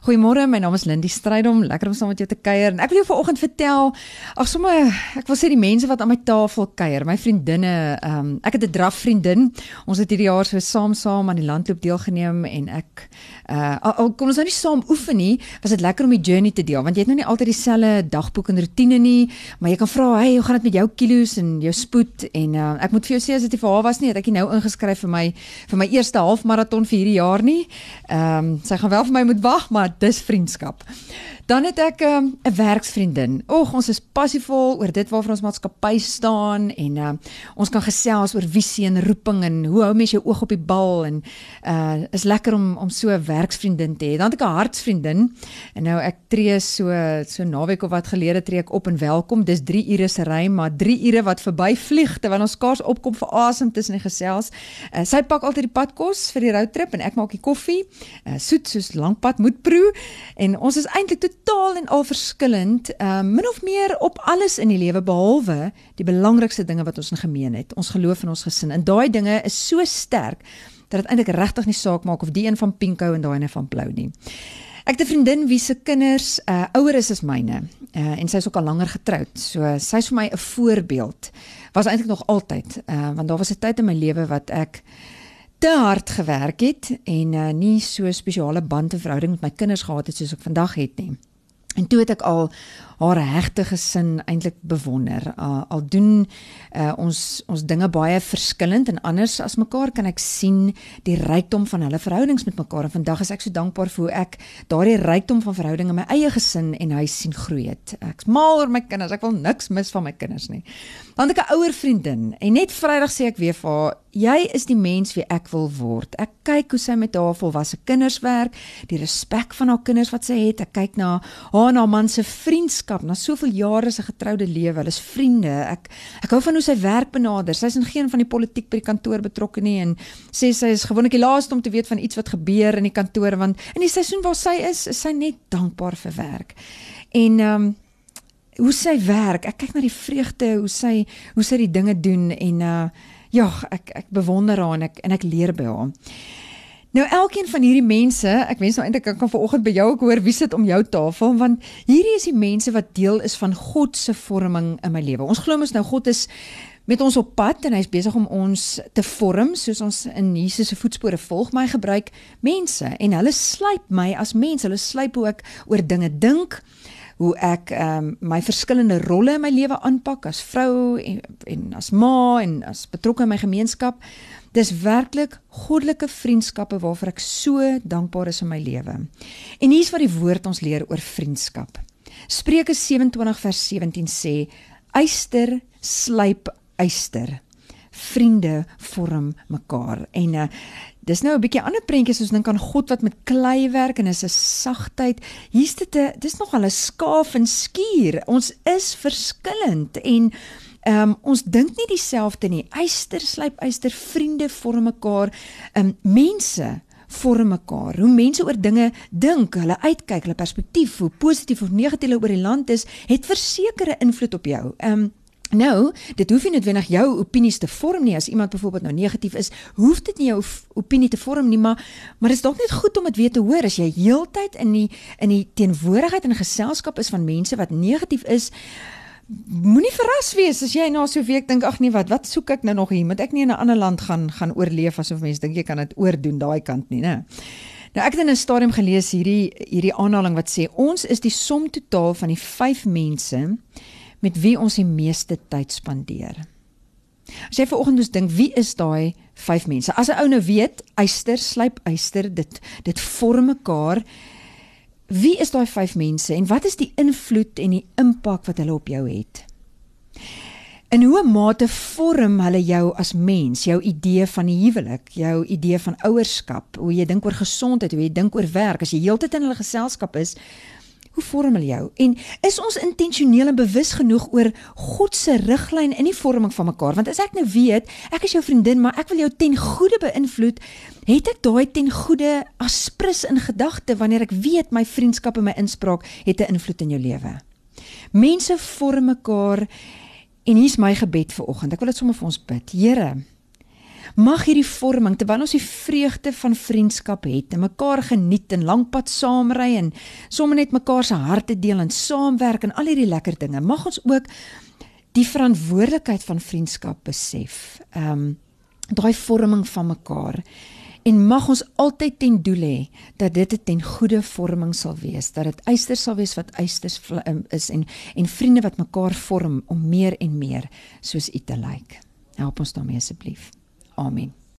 Goeiemôre, my naam is Lindy Strydom. Lekker om saam met jou te kuier. En ek wil jou vanoggend vertel, ag sommer, ek wil sê die mense wat aan my tafel kuier, my vriendinne, ehm um, ek het 'n draf vriendin. Ons het hierdie jaar so saam saam aan die landloop deelgeneem en ek uh al kon ons nou nie saam oefen nie, was dit lekker om die journey te deel want jy het nou nie altyd dieselfde dagboek en rotine nie, maar jy kan vra, "Hey, hoe gaan dit met jou kilos en jou spoed?" En uh ek moet vir jou sê as dit vir haar was nie, het ek nou ingeskryf vir my vir my eerste halfmaraton vir hierdie jaar nie. Ehm um, sy gaan wel vir my moet wag, maar dis vriendskap. Dan het ek ehm, 'n um, werksvriendin. Oeg, ons is passievol oor dit waarvoor ons maatskappy staan en uh, ons kan gesels oor visie en roeping en hoe hou mens jou oog op die bal en uh is lekker om om so 'n werksvriendin te hê. Dan het ek 'n hartsvriendin en nou ek tree so so naweek of wat gelede tree ek op en welkom. Dis 3 ure se ry, maar 3 ure wat verby vlieg terwyl ons skaars opkom vir asem tussen die gesels. Uh, sy pak altyd die padkos vir die roadtrip en ek maak die koffie. Uh, soet soos lankpad moet proe en ons is eintlik totaal en al verskillend, uh, min of meer op alles in die lewe behalwe die belangrikste dinge wat ons in gemeen het, ons geloof en ons gesin. En daai dinge is so sterk dat dit eintlik regtig nie saak maak of die een van Pinko en daai een van Blou nie. Ek het 'n vriendin wie se kinders uh ouer is as myne. Uh en sy is ook al langer getroud. So sy's vir my 'n voorbeeld. Was eintlik nog altyd. Uh want daar was 'n tyd in my lewe wat ek te hard gewerk het en uh, nie so spesiale band en verhouding met my kinders gehad het soos ek vandag het nie. En toe het ek al haar hegte gesin eintlik bewonder. Uh, al doen uh, ons ons dinge baie verskillend en anders as mekaar kan ek sien die rykdom van hulle verhoudings met mekaar. En vandag is ek so dankbaar vir hoe ek daardie rykdom van verhoudinge in my eie gesin en huis sien groei het. Ek's mal oor my kinders. Ek wil niks mis van my kinders nie. Dan het ek 'n ouer vriendin en net Vrydag sê ek weer vir haar, jy is die mens wie ek wil word. Ek kyk hoe sy met haar volwasse kinders werk, die respek van haar kinders wat sy het. Ek kyk na haar en haar man se vriendskap na soveel jare se getroude lewe. Hulle is vriende. Ek ek hou van hoe sy werk benader. Sy's in geen van die politiek by die kantoor betrokke nie en sê sy is gewoonlik die laaste om te weet van iets wat gebeur in die kantoor want in die seisoen waar sy is, is sy net dankbaar vir werk. En ehm um, hoe sy werk. Ek kyk na die vreugde hoe sy hoe sy die dinge doen en uh ja, ek ek bewonder haar en ek en ek leer by haar. Nou elkeen van hierdie mense, ek wens nou eintlik ek kan vanoggend by jou ook hoor wie sit om jou tafel want hierdie is die mense wat deel is van God se vorming in my lewe. Ons glo mos nou God is met ons op pad en hy's besig om ons te vorm soos ons in Jesus se voetspore volg. My gebruik mense en hulle slyp my as mens. Hulle slyp hoe ek oor dinge dink hoe ek ehm um, my verskillende rolle in my lewe aanpak as vrou en, en as ma en as betrokke in my gemeenskap. Dis werklik goddelike vriendskappe waarvoor ek so dankbaar is in my lewe. En hier's wat die woord ons leer oor vriendskap. Spreuke 27 vers 17 sê: Eyster slyp eyster. Vriende vorm mekaar. En uh, dis nou 'n bietjie ander prentjies as ons dink aan God wat met klei werk en is 'n sagtheid. Hier's dit 'n dis nog al 'n skaaf en skuur. Ons is verskillend en Ehm um, ons dink nie dieselfde nie. Eyster slyp eyster, vriende vorm mekaar. Ehm um, mense vorm mekaar. Hoe mense oor dinge dink, hulle uitkyk, hulle perspektief, hoe positief of negatief oor die land is, het versekerde invloed op jou. Ehm um, Nou, dit hoef nie noodwendig jou opinies te vorm nie. As iemand byvoorbeeld nou negatief is, hoef dit nie jou opinie te vorm nie, maar maar dit is dalk net goed om dit weer te hoor. As jy heeltyd in die in die teenwoordigheid en geselskap is van mense wat negatief is moenie verras wees as jy na so 'n week dink ag nee wat wat soek ek nou nog hier? Moet ek nie in 'n ander land gaan gaan oorleef asof mense dink jy kan dit oordoen daai kant nie nê nou ek het in 'n stadium gelees hierdie hierdie aanhaling wat sê ons is die som totaal van die vyf mense met wie ons die meeste tyd spandeer. As jy vanoggend moet dink wie is daai vyf mense? As 'n ou nou weet eyster slyp eyster dit dit vorm mekaar. Wie is daai vyf mense en wat is die invloed en die impak wat hulle op jou het? In hoe mate vorm hulle jou as mens, jou idee van die huwelik, jou idee van ouerskap, hoe jy dink oor gesondheid, hoe jy dink oor werk, as jy heeltyd in hulle geselskap is, Hoe vorm hulle jou? En is ons intentioneel en bewus genoeg oor God se riglyn in die vorming van mekaar? Want as ek nou weet, ek is jou vriendin, maar ek wil jou ten goeie beïnvloed, het ek daai ten goeie aspris in gedagte wanneer ek weet my vriendskap en my inspraak het 'n invloed in jou lewe. Mense vorm mekaar en hier's my gebed vir oggend. Ek wil dit sommer vir ons bid. Here, Mag hierdie vorming terwyl ons die vreugde van vriendskap het en mekaar geniet en lankpad saamry en sommer net mekaar se harte deel en saamwerk en al hierdie lekker dinge. Mag ons ook die verantwoordelikheid van vriendskap besef. Ehm um, daai vorming van mekaar en mag ons altyd ten doel hê dat dit 'n ten goede vorming sal wees, dat dit eisters sal wees wat eisters ehm, is en en vriende wat mekaar vorm om meer en meer soos U te lyk. Help ons daarmee asseblief. Amin.